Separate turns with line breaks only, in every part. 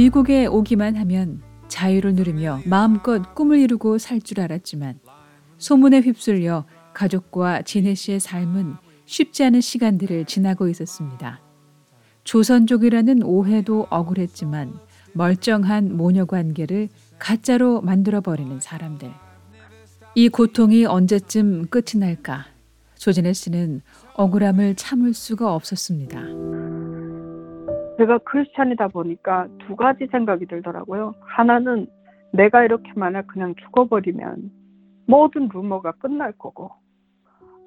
미국에 오기만 하면 자유를 누리며 마음껏 꿈을 이루고 살 줄 알았지만 소문에 휩쓸려 가족과 지네 씨의 삶은 쉽지 않은 시간들을 지나고 있었습니다. 조선족이라는 오해도 억울했지만 멀쩡한 모녀 관계를 가짜로 만들어버리는 사람들. 이 고통이 언제쯤 끝이 날까? 조진혜 씨는 억울함을 참을 수가 없었습니다.
제가 크리스찬이다 보니까 두 가지 생각이 들더라고요. 하나는 내가 이렇게 만약 그냥 죽어버리면 모든 루머가 끝날 거고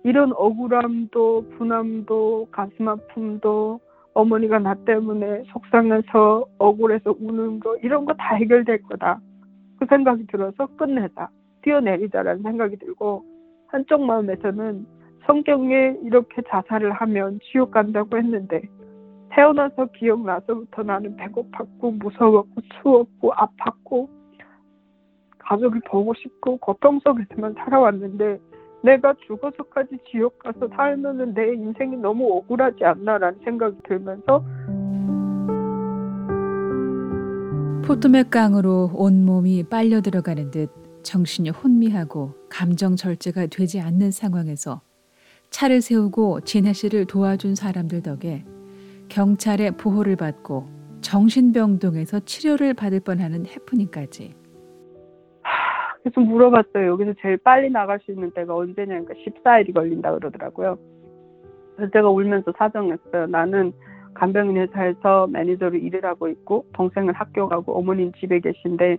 이런 억울함도 분함도 가슴 아픔도 어머니가 나 때문에 속상해서 억울해서 우는 거 이런 거 다 해결될 거다. 그 생각이 들어서 끝내자. 뛰어내리자라는 생각이 들고 한쪽 마음에서는 성경에 이렇게 자살을 하면 지옥 간다고 했는데 태어나서 기억나서부터 나는 배고팠고 무서웠고 추웠고 아팠고 가족을 보고 싶고 고통 속에서만 살아왔는데 내가 죽어서까지 지옥 가서 살면은 내 인생이 너무 억울하지 않나라는 생각이 들면서
포토맥 강으로 온몸이 빨려 들어가는 듯 정신이 혼미하고 감정 절제가 되지 않는 상황에서 차를 세우고 진혜 씨를 도와준 사람들 덕에 경찰의 보호를 받고 정신병동에서 치료를 받을 뻔하는 해프닝까지.
그래서 물어봤어요. 여기서 제일 빨리 나갈 수 있는 때가 언제냐니까 14일이 걸린다 그러더라고요. 그래서 제가 울면서 사정했어요. 나는 간병인 회사에서 매니저로 일을 하고 있고 동생은 학교 가고 어머니는 집에 계신데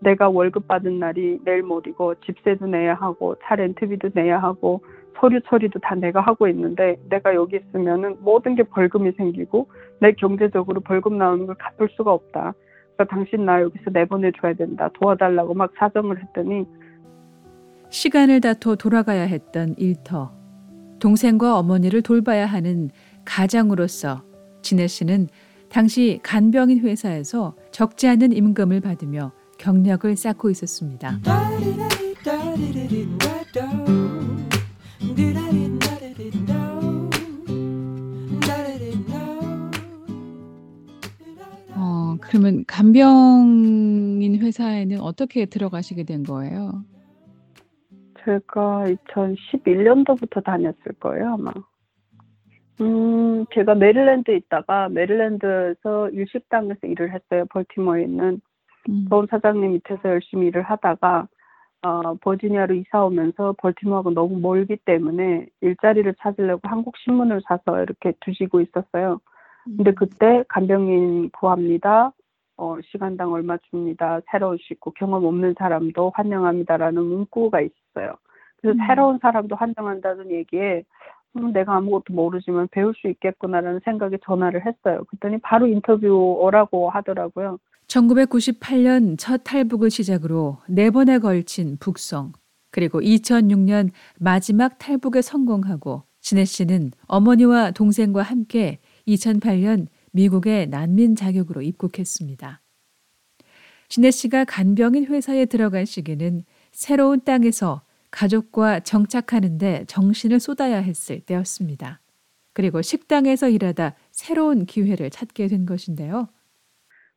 내가 월급 받은 날이 내일 모이고 집세도 내야 하고 차 렌트비도 내야 하고 서류 처리도 다 내가 하고 있는데 내가 여기 있으면은 모든 게 벌금이 생기고 내 경제적으로 벌금 나오는 걸 갚을 수가 없다. 그러니까 당신 나 여기서 내보내줘야 된다. 도와달라고 막 사정을 했더니
시간을 다퉈 돌아가야 했던 일터. 동생과 어머니를 돌봐야 하는 가장으로서 진혜 씨는 당시 간병인 회사에서 적지 않은 임금을 받으며 경력을 쌓고 있었습니다. 간병인 회사에는 어떻게 들어가시게 된 거예요?
제가 2011년도부터 다녔을 거예요, 아마. 음, 제가 메릴랜드에 있다가 메릴랜드에서 일식당에서 일을 했어요. 벌티모어에 있는. 음. 서울 사장님 밑에서 열심히 일을 하다가 어, 버지니아로 이사 오면서 벌티모어가 너무 멀기 때문에 일자리를 찾으려고 한국 신문을 사서 이렇게 두시고 있었어요. 근데 음. 그때 간병인 구합니다. 어, 시간당 얼마 줍니다. 새로 오시고 경험 없는 사람도 환영합니다라는 문구가 있어요. 그래서 음. 새로운 사람도 환영한다는 얘기에 음, 내가 아무것도 모르지만 배울 수 있겠구나라는 생각에 전화를 했어요. 그랬더니 바로 인터뷰 오라고 하더라고요.
1998년 첫 탈북을 시작으로 네 번에 걸친 북송, 그리고 2006년 마지막 탈북에 성공하고 진혜 씨는 어머니와 동생과 함께 2008년 미국의 난민 자격으로 입국했습니다. 진혜 씨가 간병인 회사에 들어간 시기는 새로운 땅에서 가족과 정착하는데 정신을 쏟아야 했을 때였습니다. 그리고 식당에서 일하다 새로운 기회를 찾게 된 것인데요.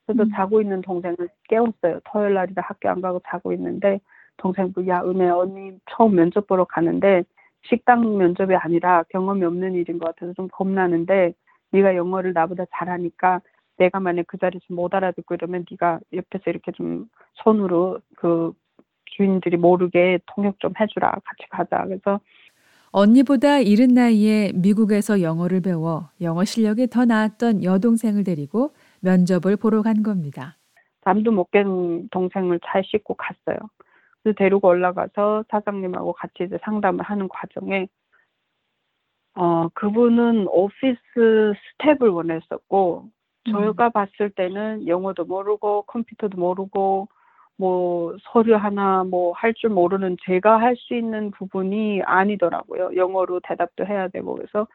그래서 음. 자고 있는 동생을 깨웠어요. 토요일 날이라 학교 안 가고 자고 있는데 동생도 야 은혜 언니 처음 면접 보러 가는데 식당 면접이 아니라 경험이 없는 일인 것 같아서 좀 겁나는데 네가 영어를 나보다 잘하니까 내가 만약 그 자리에서 못 알아듣고 이러면 네가 옆에서 이렇게 좀 손으로 그 주인들이 모르게 통역 좀 해주라 같이 가자 그래서
언니보다 이른 나이에 미국에서 영어를 배워 영어 실력이 더 나았던 여동생을 데리고 면접을 보러 간 겁니다.
잠도 못 깬 동생을 잘 씻고 갔어요. 그래서 데리고 올라가서 사장님하고 같이 이제 상담을 하는 과정에 어 그분은 오피스 스텝을 원했었고 음. 저희가 봤을 때는 영어도 모르고 컴퓨터도 모르고 뭐 서류 하나 뭐 할 줄 모르는 제가 할 수 있는 부분이 아니더라고요. 영어로 대답도 해야 되고 그래서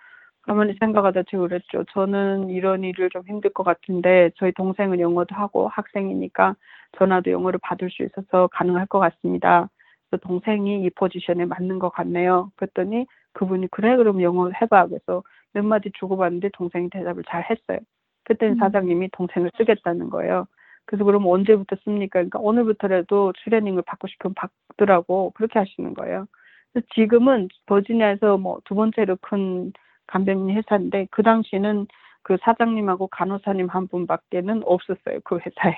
가만히 생각하다 제가 그랬죠. 저는 이런 일을 좀 힘들 것 같은데 저희 동생은 영어도 하고 학생이니까 전화도 영어를 받을 수 있어서 가능할 것 같습니다. 그래서 동생이 이 포지션에 맞는 것 같네요. 그랬더니 그분이 그래 그럼 영어 해봐. 그래서 몇 마디 주고받는데 동생이 대답을 잘 했어요. 그때는 음. 사장님이 동생을 쓰겠다는 거예요. 그래서 그럼 언제부터 씁니까? 그러니까 오늘부터라도 트레이닝을 받고 싶으면 받더라고 그렇게 하시는 거예요. 그래서 지금은 버지니아에서 뭐 두 번째로 큰 간병인 회사인데 그 당시는 그 사장님하고 간호사님 한 분밖에는 없었어요 그 회사에.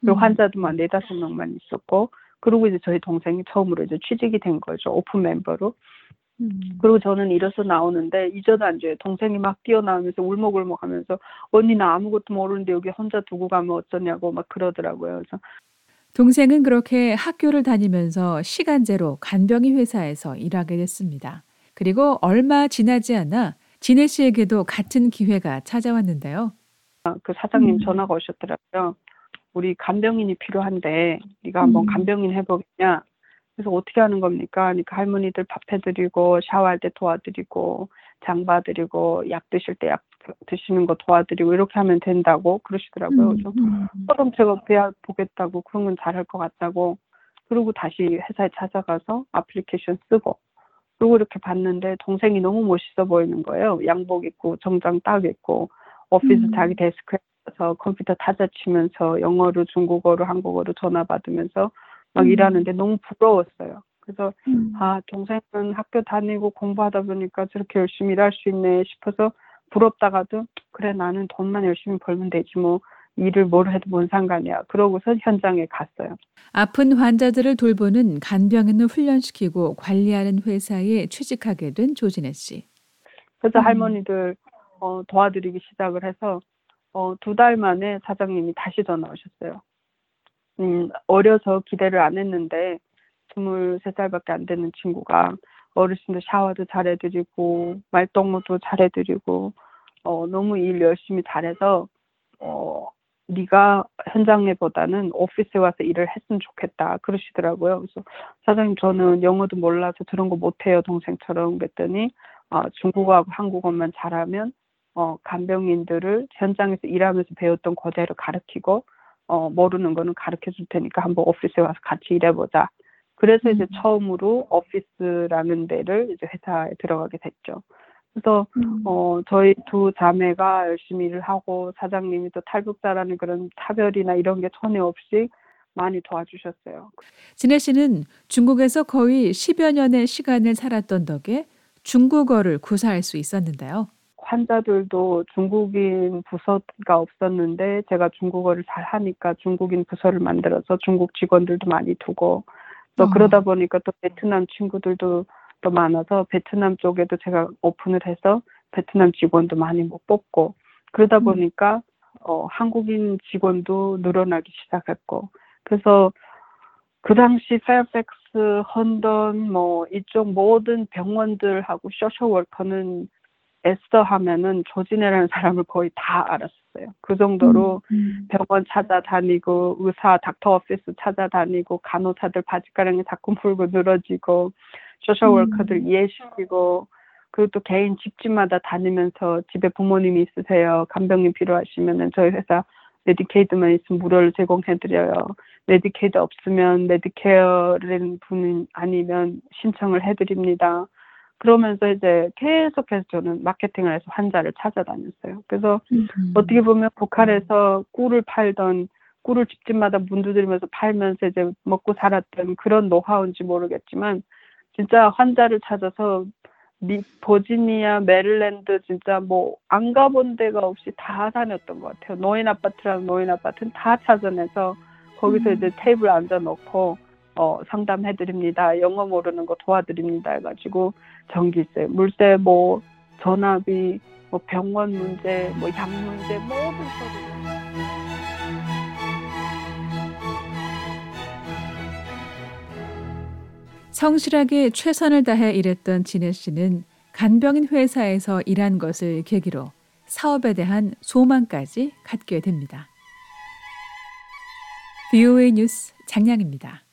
그리고
음.
환자도만 네다섯 명만 있었고 그리고 이제 저희 동생이 처음으로 이제 취직이 된 거죠 오픈 멤버로.
음.
그리고 저는 일어서 나오는데 잊어도 안 줘요. 동생이 막 뛰어나오면서 울먹울먹 하면서 언니 나 아무것도 모르는데 여기 혼자 두고 가면 어쩌냐고 막 그러더라고요. 그래서
동생은 그렇게 학교를 다니면서 시간제로 간병인 회사에서 일하게 됐습니다. 그리고 얼마 지나지 않아 진혜 씨에게도 같은 기회가 찾아왔는데요.
그 사장님
음.
전화가 오셨더라고요. 우리 간병인이 필요한데 네가 한번
음.
간병인 해보겠냐? 그래서 어떻게 하는 겁니까? 그러니까 할머니들 밥 해드리고 샤워할 때 도와드리고 장 봐드리고 약 드실 때 약 드시는 거 도와드리고 이렇게 하면 된다고 그러시더라고요. 그래서
음.
그럼 제가 배워 보겠다고 그런 건 잘할 것 같다고 그리고 다시 회사에 찾아가서 애플리케이션 쓰고 그리고 이렇게 봤는데 동생이 너무 멋있어 보이는 거예요. 양복 입고 정장 딱 입고 오피스
음.
자기 데스크에서 컴퓨터 타자 치면서 영어로 중국어로 한국어로 전화 받으면서 막
음.
일하는데 너무 부러웠어요. 그래서
음.
아 동생은 학교 다니고 공부하다 보니까 저렇게 열심히 일할 수 있네 싶어서 부럽다가도 그래 나는 돈만 열심히 벌면 되지 뭐 일을 뭘 해도 뭔 상관이야. 그러고서 현장에 갔어요.
아픈 환자들을 돌보는 간병인을 훈련시키고 관리하는 회사에 취직하게 된 조진혜 씨.
그래서
음.
할머니들 어, 도와드리기 시작을 해서 어, 두 달 만에 사장님이 다시 전화 오셨어요. 음, 어려서 기대를 안 했는데 23살밖에 안 되는 친구가 어르신들 샤워도 잘해드리고 말동무도 잘해드리고 어, 너무 일 열심히 잘해서 어, 네가 현장에보다는 오피스에 와서 일을 했으면 좋겠다 그러시더라고요. 그래서 사장님 저는 영어도 몰라서 그런 거 못해요 동생처럼 그랬더니 어, 중국어하고 한국어만 잘하면 어, 간병인들을 현장에서 일하면서 배웠던 그대로 가르치고 어, 모르는 거는 가르쳐 줄 테니까 한번 오피스에 와서 같이 일해보자. 그래서 이제
음.
처음으로 오피스라는 데를 이제 회사에 들어가게 됐죠. 그래서
음.
어, 저희 두 자매가 열심히 일을 하고 사장님이 또 탈북자라는 그런 차별이나 이런 게 전혀 없이 많이 도와주셨어요.
진혜 씨는 중국에서 거의 10여 년의 시간을 살았던 덕에 중국어를 구사할 수 있었는데요.
환자들도 중국인 부서가 없었는데 제가 중국어를 잘 하니까 중국인 부서를 만들어서 중국 직원들도 많이 두고 또
어.
그러다 보니까 또 베트남 친구들도 또 많아서 베트남 쪽에도 제가 오픈을 해서 베트남 직원도 많이 못 뽑고 그러다
음.
보니까 어, 한국인 직원도 늘어나기 시작했고 그래서 그 당시 페어팩스, 헌던 뭐 이쪽 모든 병원들하고 social worker는 에스더 하면은 조진혜라는 사람을 거의 다 알았어요. 그 정도로
음.
병원 찾아다니고 의사 doctor office 찾아다니고 간호사들 바지가랑이 자꾸 물고 늘어지고 social
음.
worker들 이해시키고 그리고 또 개인 집집마다 다니면서 집에 부모님이 있으세요 간병인 필요하시면은 저희 회사 Medicaid만 있으면 무료로 제공해드려요. 메디케이드 없으면 Medicare라는 분 아니면 신청을 해드립니다. 그러면서 이제 계속해서 저는 마케팅을 해서 환자를 찾아다녔어요. 그래서
음.
어떻게 보면 북한에서 꿀을 팔던 꿀을 집집마다 문 두드리면서 팔면서 이제 먹고 살았던 그런 노하우인지 모르겠지만 진짜 환자를 찾아서 미, 버지니아, 메릴랜드 진짜 뭐 안 가본 데가 없이 다 다녔던 것 같아요. 노인 아파트랑 노인 아파트는 다 찾아내서 거기서
음.
이제 테이블 앉아 놓고 어, 상담해 드립니다. 영어 모르는 거 도와드립니다 해가지고 전기세, 물세, 뭐 전화비, 뭐 병원 문제, 뭐 약 문제 모든 서류.
성실하게 최선을 다해 일했던 진혜 씨는 간병인 회사에서 일한 것을 계기로 사업에 대한 소망까지 갖게 됩니다. VOA 뉴스 장량입니다.